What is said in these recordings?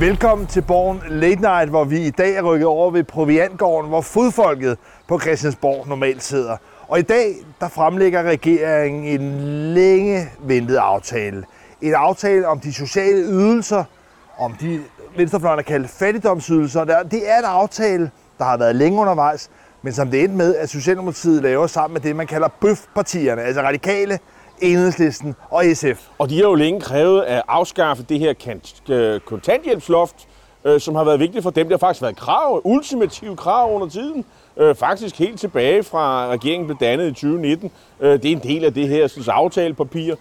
Velkommen til Borgen Late Night, hvor vi i dag er rykket over ved Proviantgården, hvor fodfolket på Christiansborg normalt sidder. Og i dag, der fremlægger regeringen en længe ventet aftale. En aftale om de sociale ydelser, om de venstrefløjen har kaldt fattigdomsydelser. Det er en aftale, der har været længe undervejs, men som det endte med, at Socialdemokratiet laver sammen med det, man kalder bøfpartierne, altså radikale, Enhedslisten og SF. Og de har jo længe krævet at afskaffe det her øh, kontanthjælpsloft, øh, som har været vigtigt for dem. Det har faktisk været krav, ultimative krav under tiden. Øh, faktisk helt tilbage fra regeringen blev dannet i 2019. Det er en del af det her synes, aftalepapir.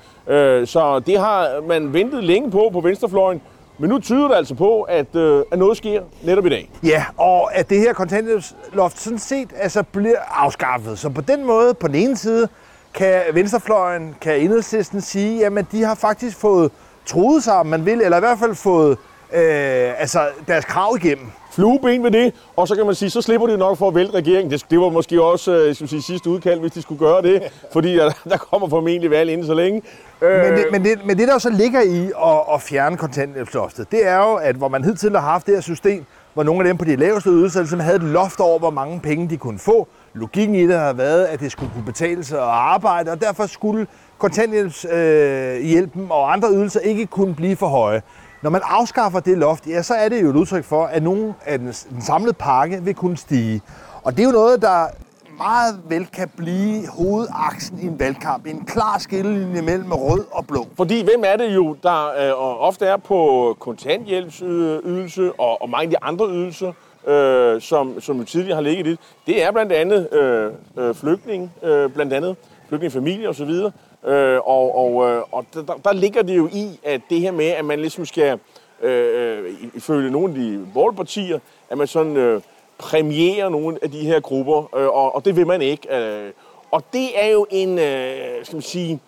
Så det har man ventet længe på på venstrefløjen. Men nu tyder det altså på, at, at noget sker netop i dag. Ja, og at det her kontanthjælpsloft sådan set altså bliver afskaffet. Så på den måde, på den ene side, kan venstrefløjen, kan enhedslisten sige, at de har faktisk fået troet sig, om man vil, eller i hvert fald fået øh, altså deres krav igennem. Flueben ved det, og så kan man sige, så slipper de nok for at vælte regeringen. Det, det var måske også øh, skal sige, sidste udkald, hvis de skulle gøre det, fordi der, der kommer formentlig valg inden så længe. Men det, men, det, men det, der så ligger i at, at fjerne kontanthjælpsloftet, det er jo, at hvor man hidtil har haft det her system, hvor nogle af dem på de laveste ydelser ligesom havde et loft over, hvor mange penge de kunne få, logikken i det har været, at det skulle kunne betale sig at arbejde, og derfor skulle kontanthjælpshjælpen øh, og andre ydelser ikke kunne blive for høje. Når man afskaffer det loft, ja, så er det jo et udtryk for, at nogen af den, den samlede pakke vil kunne stige. Og det er jo noget, der meget vel kan blive hovedaksen i en valgkamp. En klar skillelinje mellem rød og blå. Fordi hvem er det jo, der øh, ofte er på kontanthjælpsydelse og, og mange af de andre ydelser, øh, som, som jo tidligere har ligget i det, det er blandt andet øh, øh, flygtninge, øh, blandt andet flygtningefamilier osv., øh, og, og, øh, og der, der ligger det jo i, at det her med, at man ligesom skal, øh, øh ifølge nogle af de borgerpartier, at man sådan øh, præmierer nogle af de her grupper, øh, og, og det vil man ikke. Øh, og det er jo en, øh, skal man sige,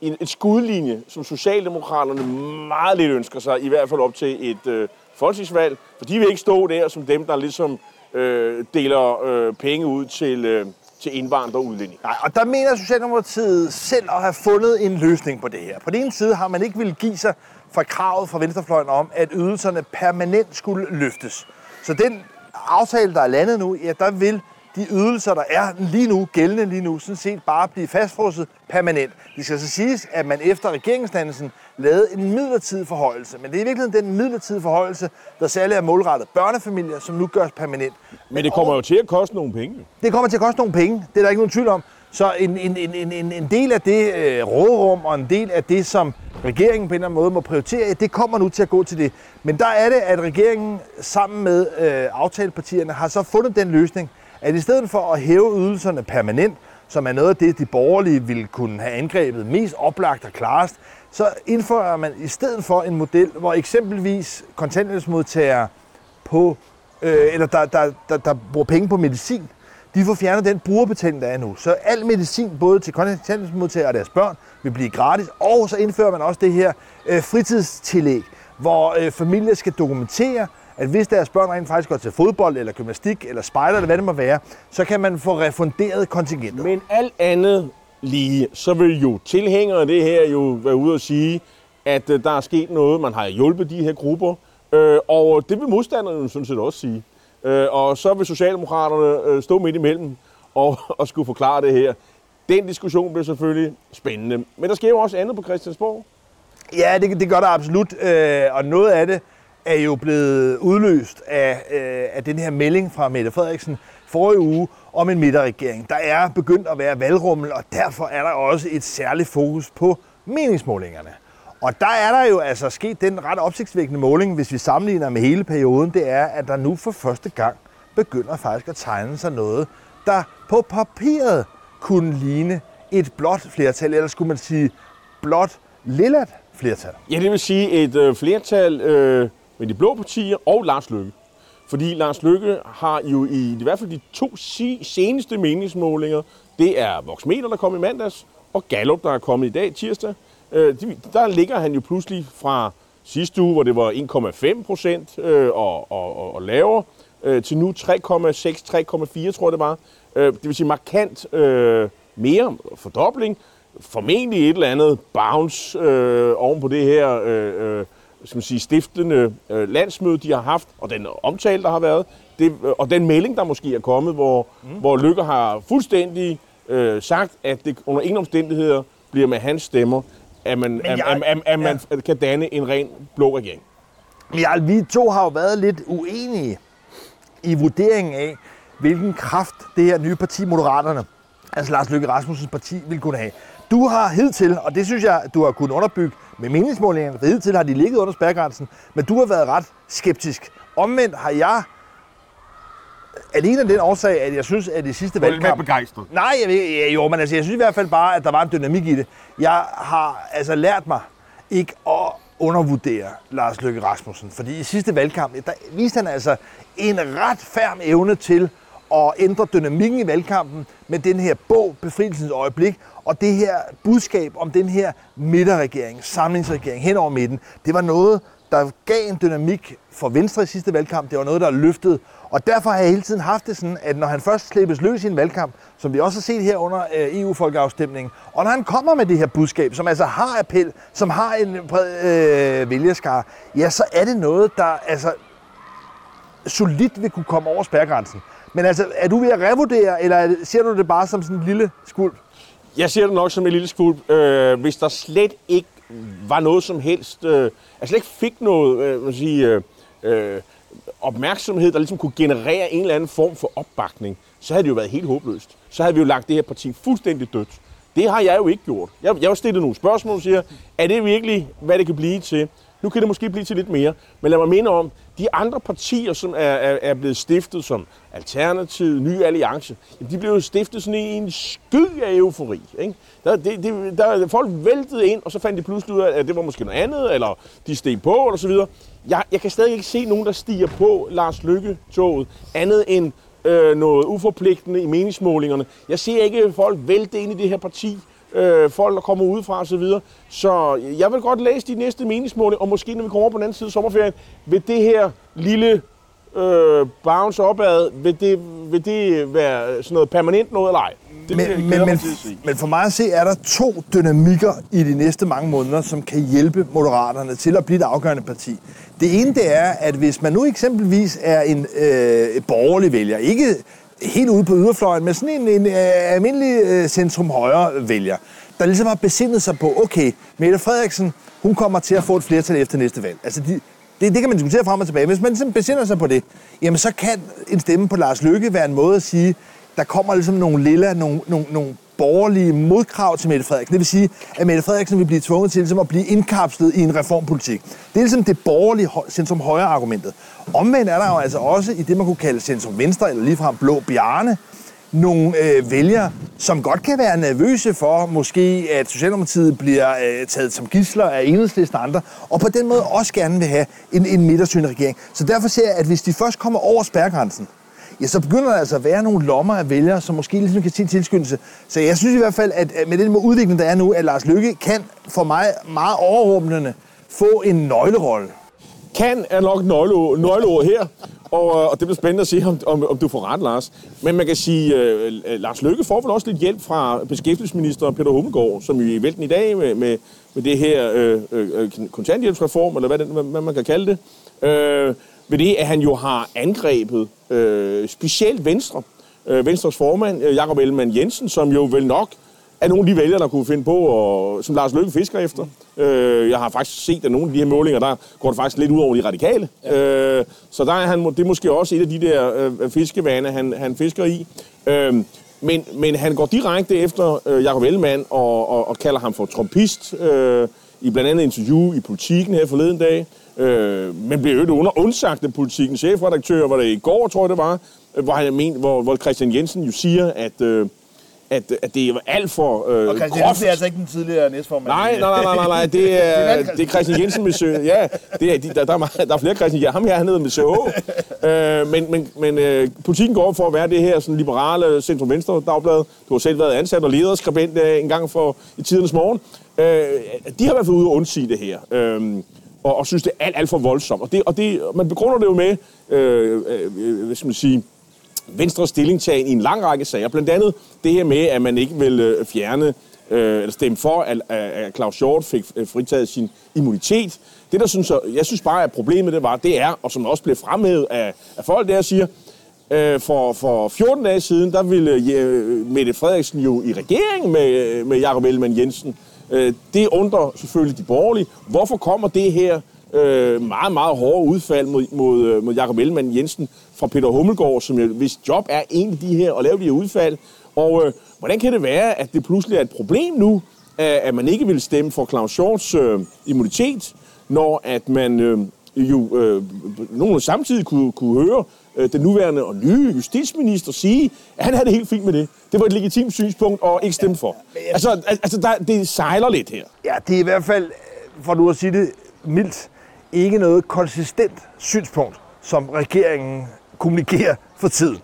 en, en skudlinje, som Socialdemokraterne meget lidt ønsker sig, i hvert fald op til et øh, folketingsvalg, for de vil ikke stå der som dem, der ligesom øh, deler øh, penge ud til, øh, til indvandrere og udlændinge. Nej, og der mener Socialdemokratiet selv at have fundet en løsning på det her. På den ene side har man ikke vil give sig fra kravet fra Venstrefløjen om, at ydelserne permanent skulle løftes. Så den aftale, der er landet nu, ja, der vil de ydelser, der er lige nu, gældende lige nu, sådan set bare blive fastfrosset permanent. Det skal så siges, at man efter regeringsdannelsen lavede en midlertidig forhøjelse. Men det er i virkeligheden den midlertidige forhøjelse, der særligt er målrettet børnefamilier, som nu gøres permanent. Men det kommer jo til at koste nogle penge. Det kommer til at koste nogle penge. Det er der ikke nogen tvivl om. Så en, en, en, en, en del af det øh, rådrum og en del af det, som regeringen på en eller anden måde må prioritere, det kommer nu til at gå til det. Men der er det, at regeringen sammen med øh, aftalepartierne har så fundet den løsning, at i stedet for at hæve ydelserne permanent, som er noget af det, de borgerlige ville kunne have angrebet mest oplagt og klarest, så indfører man i stedet for en model, hvor eksempelvis kontanthjælpsmodtagere på, øh, eller der, der, der, der bruger penge på medicin, de får fjernet den brugerbetaling, der er nu. Så al medicin, både til kontanthjælpsmodtagere og deres børn, vil blive gratis. Og så indfører man også det her øh, fritidstillæg, hvor øh, familier skal dokumentere, at hvis deres børn rent faktisk går til fodbold, eller gymnastik, eller spejder, eller hvad det må være, så kan man få refunderet kontingenter. Men alt andet lige, så vil jo tilhængere af det her jo være ude og sige, at øh, der er sket noget, man har hjulpet de her grupper, øh, og det vil modstanderne sådan set også sige. Øh, og så vil Socialdemokraterne øh, stå midt imellem og, og skulle forklare det her. Den diskussion bliver selvfølgelig spændende. Men der sker jo også andet på Christiansborg. Ja, det, det gør der absolut, øh, og noget af det er jo blevet udløst af, øh, af den her melding fra Mette Frederiksen forrige uge om en midterregering. Der er begyndt at være valgrummel, og derfor er der også et særligt fokus på meningsmålingerne. Og der er der jo altså sket den ret opsigtsvækkende måling, hvis vi sammenligner med hele perioden, det er, at der nu for første gang begynder faktisk at tegne sig noget, der på papiret kunne ligne et blot flertal, eller skulle man sige blot lillat flertal. Ja, det vil sige et øh, flertal øh, med de blå partier og Lars Løkke. Fordi Lars Løkke har jo i, i hvert fald de to seneste meningsmålinger, det er Voxmeter, der kom i mandags, og Gallup, der er kommet i dag, tirsdag. Øh, der ligger han jo pludselig fra sidste uge, hvor det var 1,5 procent øh, og, og, og, og lavere, øh, til nu 3,6-3,4, tror jeg det var. Øh, det vil sige markant øh, mere fordobling. Formentlig et eller andet bounce øh, oven på det her øh, øh, skal man sige, stiftende øh, landsmøde, de har haft, og den omtale, der har været, det, øh, og den melding, der måske er kommet, hvor, mm. hvor Lykke har fuldstændig øh, sagt, at det under ingen omstændigheder bliver med hans stemmer, at man, jeg, at, at, at man ja. kan danne en ren blå regering. Ja, vi to har jo været lidt uenige i vurderingen af, hvilken kraft det her nye parti, Moderaterne, altså Lars Løkke Rasmussens parti, vil kunne have. Du har hidtil, og det synes jeg, du har kunnet underbygge med meningsmålingerne, hidtil har de ligget under spærgrænsen, men du har været ret skeptisk. Omvendt har jeg alene af den årsag, at jeg synes, at det sidste valgkamp... Du er begejstret. Nej, jeg, ja, jo, men altså, jeg synes i hvert fald bare, at der var en dynamik i det. Jeg har altså lært mig ikke at undervurdere Lars Løkke Rasmussen, fordi i sidste valgkamp, der viste han altså en ret færm evne til at ændre dynamikken i valgkampen med den her bog, Befrielsens øjeblik, og det her budskab om den her midterregering, samlingsregering hen over midten, det var noget, der gav en dynamik for Venstre i sidste valgkamp. Det var noget, der løftede. Og derfor har jeg hele tiden haft det sådan, at når han først slippes løs i en valgkamp, som vi også har set her under øh, EU-folkeafstemningen, og når han kommer med det her budskab, som altså har appel, som har en bred øh, vælgerskare, ja, så er det noget, der altså solidt vil kunne komme over spærgrænsen. Men altså, er du ved at revurdere, eller ser du det bare som sådan en lille skuld? Jeg ser det nok som en lille skuld. Øh, hvis der slet ikke var noget som helst, øh, altså slet ikke fik noget, øh, man sige, øh, øh, opmærksomhed, der ligesom kunne generere en eller anden form for opbakning, så havde det jo været helt håbløst. Så havde vi jo lagt det her parti fuldstændig dødt. Det har jeg jo ikke gjort. Jeg, jeg har stillet nogle spørgsmål og siger, er det virkelig, hvad det kan blive til? Nu kan det måske blive til lidt mere. Men lad mig minde om, de andre partier, som er, er, er blevet stiftet som Alternativ, Ny Alliance, de blev jo stiftet sådan i en sky af eufori. Ikke? Der, det, det, der, folk væltede ind, og så fandt de pludselig ud af, at det var måske noget andet, eller de steg på, eller så videre. Jeg, jeg kan stadig ikke se nogen, der stiger på Lars Lykke-toget, andet end øh, noget uforpligtende i meningsmålingerne. Jeg ser ikke folk vælte ind i det her parti, øh, folk, der kommer udefra osv. Så, så jeg vil godt læse de næste meningsmålinger, og måske når vi kommer over på den anden side af sommerferien, vil det her lille øh, bounce opad, vil det, vil det være sådan noget permanent noget eller ej? Det men, men, men, men for mig at se, er der to dynamikker i de næste mange måneder, som kan hjælpe Moderaterne til at blive et afgørende parti. Det ene det er, at hvis man nu eksempelvis er en øh, borgerlig vælger, ikke helt ude på yderfløjen, men sådan en, en øh, almindelig øh, centrum-højre vælger, der ligesom har besindet sig på, okay, Mette Frederiksen, hun kommer til at få et flertal efter næste valg. Altså, de, det, det kan man diskutere frem og tilbage. Hvis man ligesom besinder sig på det, jamen så kan en stemme på Lars Lykke være en måde at sige, der kommer ligesom nogle lilla, nogle, nogle, nogle borgerlige modkrav til Mette Frederiksen. Det vil sige, at Mette Frederiksen vil blive tvunget til ligesom at blive indkapslet i en reformpolitik. Det er ligesom det borgerlige centrum højre argumentet. Omvendt er der jo altså også i det, man kunne kalde centrum venstre, eller ligefrem blå bjarne, nogle øh, vælgere, som godt kan være nervøse for, måske at Socialdemokratiet bliver øh, taget som gisler af enhedslisten og andre, og på den måde også gerne vil have en, en midtersynregering. regering. Så derfor ser jeg, at hvis de først kommer over spærgrænsen, ja, så begynder der altså at være nogle lommer af vælgere, som måske ligesom kan se en tilskyndelse. Så jeg synes i hvert fald, at med den udvikling, der er nu, at Lars Lykke kan for mig meget overrumplende få en nøglerolle. Kan er nok nøgleord, nøgleord her, og, og det bliver spændende at se, om, om, om du får ret, Lars. Men man kan sige, at uh, Lars Lykke får vel også lidt hjælp fra beskæftigelsesminister Peter Hummelgaard, som jo i vælten i dag med, med, med det her øh, øh, øh kontanthjælpsreform, eller hvad, det, hvad man kan kalde det. Øh, ved det, at han jo har angrebet øh, specielt Venstre. Øh, Venstres formand, øh, Jakob Ellemann Jensen, som jo vel nok er nogle af de vælgere, der kunne finde på, og, som Lars Løkke fisker efter. Øh, jeg har faktisk set, at nogle af de her målinger, der går det faktisk lidt ud over de radikale. Ja. Øh, så der er han, det er måske også et af de der øh, fiskevaner, han, han fisker i. Øh, men, men han går direkte efter øh, Jacob Ellemann og, og, og kalder ham for trompist øh, i blandt andet interview i politikken her forleden dag. Øh, men bliver jo under undsagt af politikken. Chefredaktør var det i går, tror jeg det var, hvor, han men, hvor, hvor Christian Jensen jo siger, at... Øh, at, at det er alt for øh, Og Christian Jensen er altså ikke den tidligere næstformand. Nej, nej, nej, nej, nej, det er, det er Christian Jensen med Sø. Ja, det er, de, der, der, er, der er flere Christian Jensen. Ham her, han hedder med CH. øh, men men, men øh, politikken går for at være det her sådan liberale centrum-venstre dagblad. Du har selv været ansat og lederskribent øh, en gang for i tidernes morgen. Øh, de har i hvert fald ude at undsige det her. Øh, og, og synes, det er alt, alt for voldsomt. Og, det, og det, man begrunder det jo med, øh, øh, hvad skal man sige, Venstre stillingtagen i en lang række sager. Blandt andet det her med, at man ikke vil øh, fjerne øh, eller stemme for, at, at Claus Hjort fik øh, fritaget sin immunitet. Det, der synes jeg, jeg synes bare, at problemet det var, det er, og som også blev fremhævet af, af folk der, siger, øh, for, for 14 dage siden, der ville øh, Mette Frederiksen jo i regering med, øh, med Jakob Ellemann Jensen. Øh, det undrer selvfølgelig de borgerlige. Hvorfor kommer det her øh, meget, meget hårde udfald mod, mod, øh, mod Jakob Ellemann Jensen fra Peter Hummelgaard, som jo, hvis job er en af de her, at lave de her udfald. Og øh, hvordan kan det være, at det pludselig er et problem nu, at man ikke vil stemme for Claus Shorts øh, immunitet, når at man øh, jo øh, nogen samtidig kunne, kunne høre øh, den nuværende og nye justitsminister sige, at han havde det helt fint med det. Det var et legitimt synspunkt og ikke stemme for. Altså, altså der, det sejler lidt her. Ja, det er i hvert fald, for nu at sige det mildt, ikke noget konsistent synspunkt, som regeringen kommunikerer for tiden.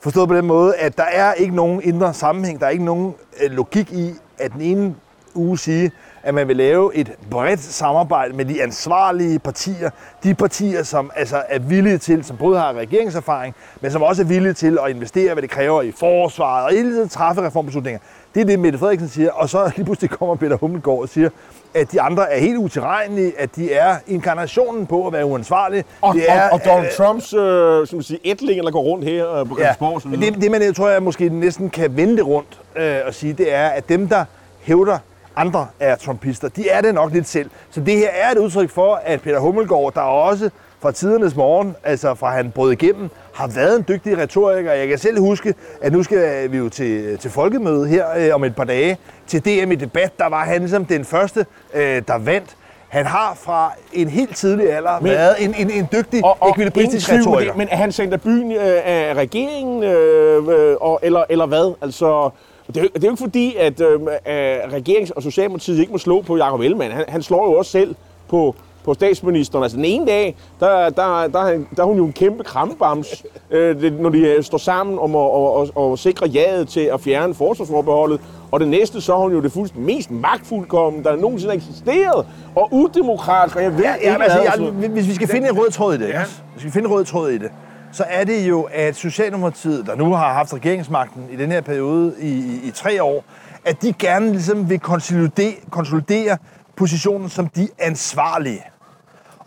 Forstået på den måde, at der er ikke nogen indre sammenhæng, der er ikke nogen øh, logik i, at den ene uge sige, at man vil lave et bredt samarbejde med de ansvarlige partier. De partier, som altså er villige til, som både har regeringserfaring, men som også er villige til at investere, hvad det kræver i forsvaret og hele tiden træffe reformbeslutninger. Det er det, Mette Frederiksen siger, og så lige pludselig kommer Peter Hummelgaard og siger, at de andre er helt utilregnelige, at de er inkarnationen på at være uansvarlige. Og, det er, og, og Donald øh, Trumps øh, som sige, ætlinger, der går rundt her øh, på Christiansborg. Ja, det, det, man jeg tror jeg måske næsten kan vende rundt øh, og sige, det er, at dem, der hævder, andre er trumpister, de er det nok lidt selv. Så det her er et udtryk for, at Peter Hummelgaard, der også fra tidernes morgen, altså fra han brød igennem, har været en dygtig retoriker. Jeg kan selv huske, at nu skal vi jo til, til folkemøde her øh, om et par dage. Til DM i debat, der var han ligesom den første, øh, der vandt. Han har fra en helt tidlig alder men, været en, en, en dygtig og, og ekvilibristisk retoriker. Men er han sendt af byen øh, af regeringen, øh, øh, og, eller, eller hvad? Altså, det er, det er jo ikke fordi, at øh, regerings- og Socialdemokratiet ikke må slå på Jacob Ellemann. Han, han slår jo også selv på på statsministeren. Altså den ene dag, der, der, der, der er hun jo en kæmpe krampebams, øh, når de øh, står sammen om at, og, og, og sikre jaget til at fjerne forsvarsforbeholdet. Og det næste, så er hun jo det fuldstændig mest magtfuldkommen, der nogensinde har eksisteret. Og udemokratisk, og jeg ved ja, ja, ikke, altså, jeg, altså, Hvis vi skal finde en rød tråd i det, ja. hvis vi skal finde en rød tråd i det, så er det jo, at Socialdemokratiet, der nu har haft regeringsmagten i den her periode i, i, i tre år, at de gerne ligesom vil konsolidere, konsolidere positionen som de ansvarlige.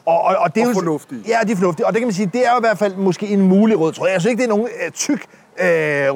Og, og, og det er og jo, fornuftige. Ja, de er fornuftige. Og det kan man sige, det er jo i hvert fald måske en mulig rød tråd. Jeg synes ikke, det er nogen uh, tyk uh,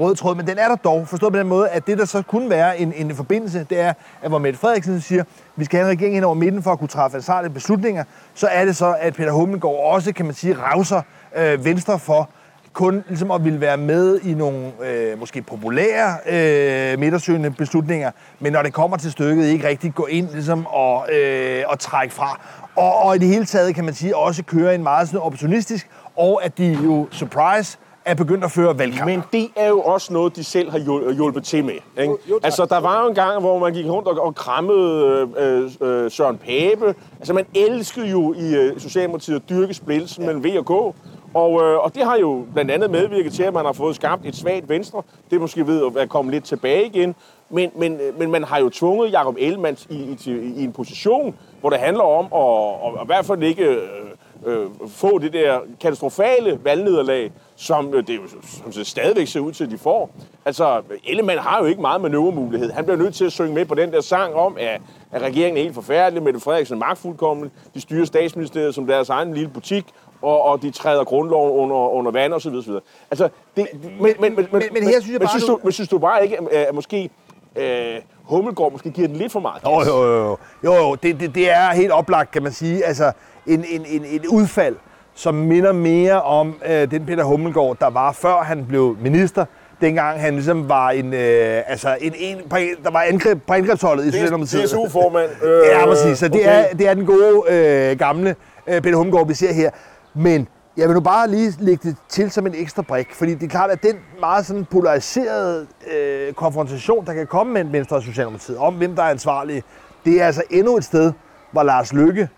rød tråd, men den er der dog. Forstået på den måde, at det, der så kunne være en, en forbindelse, det er, at hvor Mette Frederiksen siger, vi skal have en regering ind over midten for at kunne træffe ansvarlige beslutninger, så er det så, at Peter Hummelgaard også, kan man sige, ravser uh, Venstre for kun ligesom at ville være med i nogle øh, måske populære øh, midtersøgende beslutninger, men når det kommer til stykket, ikke rigtig gå ind ligesom og, øh, og trække fra. Og, og i det hele taget kan man sige også køre en meget sådan opportunistisk, og at de jo, surprise, er begyndt at føre valgkamp. Men det er jo også noget, de selv har hjulpet til med. Ikke? Jo, jo, altså, der var jo en gang, hvor man gik rundt og, og krammede øh, øh, Søren Pape. Altså, man elskede jo i øh, Socialdemokratiet at dyrke splittelsen ja. mellem V og K. Og, øh, og det har jo blandt andet medvirket til, at man har fået skabt et svagt venstre. Det er måske ved at komme lidt tilbage igen. Men, men, øh, men man har jo tvunget Jacob Ellemann i, i, i en position, hvor det handler om at, at, at i hvert fald ikke øh, øh få det der katastrofale valgnederlag, som øh, det jo som det stadigvæk ser ud til, at de får. Altså, Ellemann har jo ikke meget manøvremulighed. Han bliver nødt til at synge med på den der sang om, at, at regeringen er helt forfærdelig, Mette Frederiksen er magtfuldkommen, de styrer statsministeriet som deres egen lille butik, og, og de træder grundloven under, under vand osv. osv. Altså, det, men, men, men, men, men, her synes jeg bare, men, synes du, men synes du bare ikke, at, måske øh, Hummelgaard måske giver den lidt for meget Jo, jo, jo. jo, jo det, det, det er helt oplagt, kan man sige. Altså, en, en, en, et udfald, som minder mere om øh, den Peter Hummelgaard, der var før han blev minister, dengang han ligesom var en, øh, altså en, en, der var angreb på angrebsholdet i Socialdemokratiet. DSU-formand. Øh, ja, præcis. Så det, okay. er, det er den gode, øh, gamle øh, Peter Hummelgaard, vi ser her. Men jeg vil nu bare lige lægge det til som en ekstra brik, fordi det er klart, at den meget sådan polariserede øh, konfrontation, der kan komme mellem Venstre og Socialdemokratiet om, hvem der er ansvarlig, det er altså endnu et sted, hvor Lars Lykke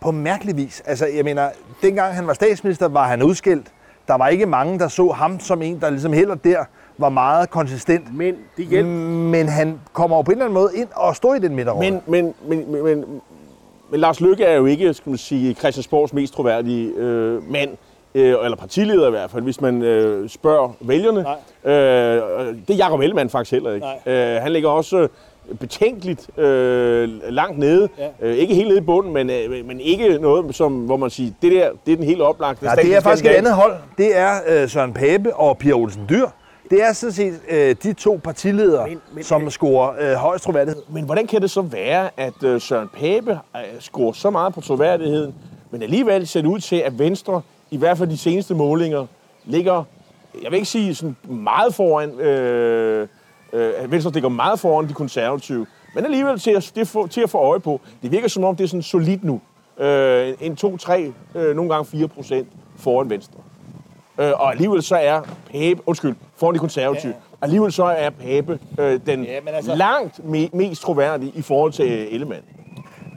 på mærkelig vis, altså jeg mener, dengang han var statsminister, var han udskilt. Der var ikke mange, der så ham som en, der ligesom heller der var meget konsistent. Men, det hjælp... men han kommer jo på en eller anden måde ind og står i den midterrolle. Men, men, men, men, men, men Lars Lykke er jo ikke, skal man sige, Christiansborgs mest troværdige øh, mand øh, eller partileder i hvert fald, hvis man øh, spørger vælgerne. Øh, det er Jacob Ellemann faktisk heller ikke. Øh, han ligger også betænkeligt øh, langt nede. Ja. Øh, ikke helt nede i bunden, men, øh, men ikke noget, som, hvor man siger, det der, det er den helt oplagte. Ja, det er faktisk et andet hold. Det er øh, Søren Pape og Pia Olsen Dyr. Det er sådan set øh, de to partiledere, men, men, som scorer øh, højst troværdighed. Men hvordan kan det så være, at øh, Søren Pape øh, scorer så meget på troværdigheden, men alligevel ser det ud til, at Venstre, i hvert fald de seneste målinger, ligger, jeg vil ikke sige sådan meget foran, øh, øh, Venstre ligger meget foran de konservative, men alligevel til at, det for, til at få øje på. Det virker som om, det er sådan solidt nu. Øh, en 2-3, øh, nogle gange 4 procent foran Venstre. Øh, og alligevel så er Pape, undskyld, foran de konservative, ja. alligevel så er Pape øh, den ja, altså... langt me- mest troværdige i forhold til Ellemann.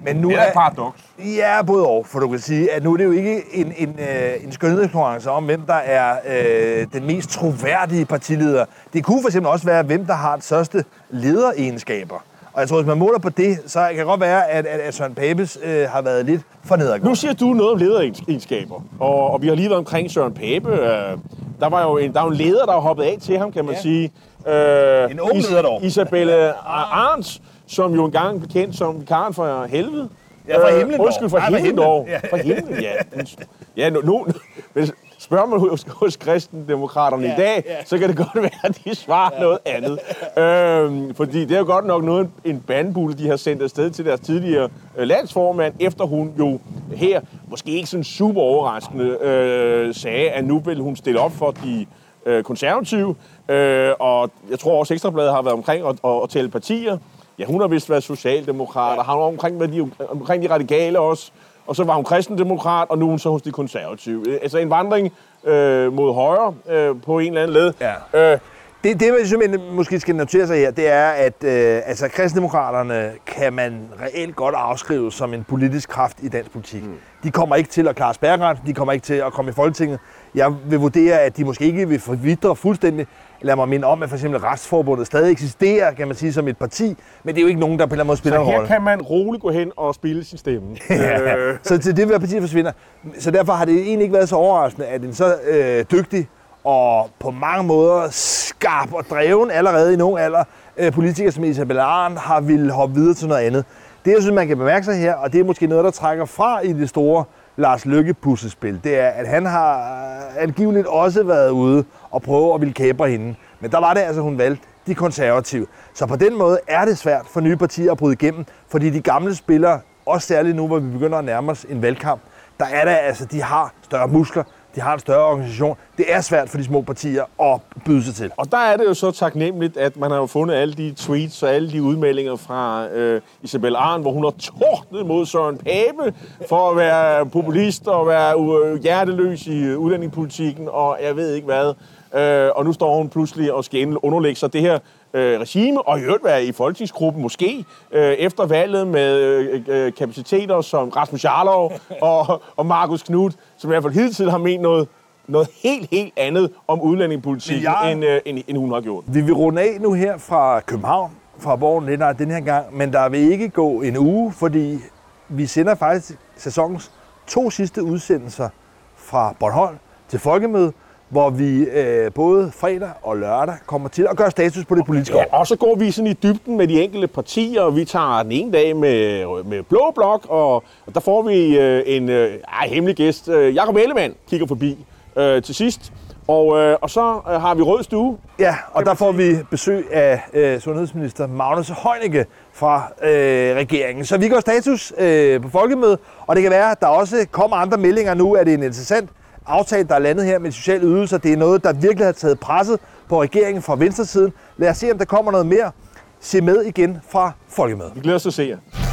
Men nu det er, er paradoks. Ja, både og, for du kan sige, at nu er det jo ikke en, en, øh, en skønhedskonkurrence om, hvem der er øh, den mest troværdige partileder. Det kunne for eksempel også være, hvem der har de største lederegenskaber. Og jeg tror, hvis man måler på det, så kan det godt være, at, at, at Søren Papes øh, har været lidt for nedadgående. Nu siger du noget om lederegenskaber, og, og vi har lige været omkring Søren Pape. Øh, der var jo en, der var en leder, der var hoppet af til ham, kan man ja. sige. Øh, en ung leder dog. Isabelle Arns, som jo engang blev kendt som Karen for helvede. Ja, fra himlen øh, Undskyld, fra himlen dog. Fra himlen, ja. Ja, nu, nu, Spørger man hos, hos kristendemokraterne ja, i dag, ja. så kan det godt være, at de svarer ja. noget andet. øhm, fordi det er jo godt nok noget, en bandbulle, de har sendt afsted til deres tidligere øh, landsformand, efter hun jo her, måske ikke sådan super overraskende, øh, sagde, at nu vil hun stille op for de øh, konservative. Øh, og jeg tror også, Ekstrabladet har været omkring at, at, at tælle partier. Ja, hun har vist været socialdemokrat, og har omkring, med de, omkring de radikale også og så var hun kristendemokrat, og nu er hun så hos de konservative. Altså en vandring øh, mod højre øh, på en eller anden led. Ja. Øh, det, det, man simpelthen måske skal notere sig her, det er, at øh, altså, kristendemokraterne kan man reelt godt afskrive som en politisk kraft i dansk politik. Mm. De kommer ikke til at klare spærregræns, de kommer ikke til at komme i Folketinget. Jeg vil vurdere, at de måske ikke vil forvidre fuldstændig. Lad mig minde om, at for eksempel Retsforbundet stadig eksisterer, kan man sige, som et parti, men det er jo ikke nogen, der på en eller anden måde spiller en rolle. Så her kan man roligt gå hen og spille sin stemme. ja, så til det vil partiet forsvinder. Så derfor har det egentlig ikke været så overraskende, at en så øh, dygtig og på mange måder skarp og dreven allerede i nogen alder øh, politiker som Isabel Arendt har ville hoppe videre til noget andet. Det, jeg synes, man kan bemærke sig her, og det er måske noget, der trækker fra i det store Lars Lykke puslespil, det er, at han har øh, angiveligt også været ude og prøve at ville kæbre hende. Men der var det altså, hun valgte de konservative. Så på den måde er det svært for nye partier at bryde igennem, fordi de gamle spillere, også særligt nu, hvor vi begynder at nærme os en valgkamp, der er der altså, de har større muskler, de har en større organisation. Det er svært for de små partier at byde sig til. Og der er det jo så taknemmeligt, at man har jo fundet alle de tweets og alle de udmeldinger fra øh, Isabel Arn, hvor hun har tordnet mod Søren Pape for at være populist og være hjerteløs i øh, udlændingepolitikken og jeg ved ikke hvad. Øh, og nu står hun pludselig og skal underlægge sig det her øh, regime, og i øvrigt være i folketingsgruppen måske, øh, efter valget med øh, øh, kapaciteter som Rasmus Jarlov og, og Markus Knudt, som i hvert fald hidtil har ment noget, noget helt, helt andet om udlændingepolitik, jeg... end, øh, end, end hun har gjort. Vi vil runde af nu her fra København, fra Borgen lidt den her gang, men der vil ikke gå en uge, fordi vi sender faktisk sæsonens to sidste udsendelser fra Bornholm til Folkemøde, hvor vi øh, både fredag og lørdag kommer til at gøre status på det politiske ja, Og så går vi sådan i dybden med de enkelte partier, og vi tager den ene dag med, med Blå Blok, og, og der får vi øh, en øh, hemmelig gæst, øh, Jakob Ellemann, kigger forbi øh, til sidst. Og, øh, og så øh, har vi Rød Stue. Ja, og der får vi besøg af øh, sundhedsminister Magnus Heunicke fra øh, regeringen. Så vi går status øh, på folkemødet, og det kan være, at der også kommer andre meldinger nu, at det er en interessant aftale, der er landet her med sociale ydelser. Det er noget, der virkelig har taget presset på regeringen fra venstresiden. Lad os se, om der kommer noget mere. Se med igen fra Folkemødet. Vi glæder os til at se jer.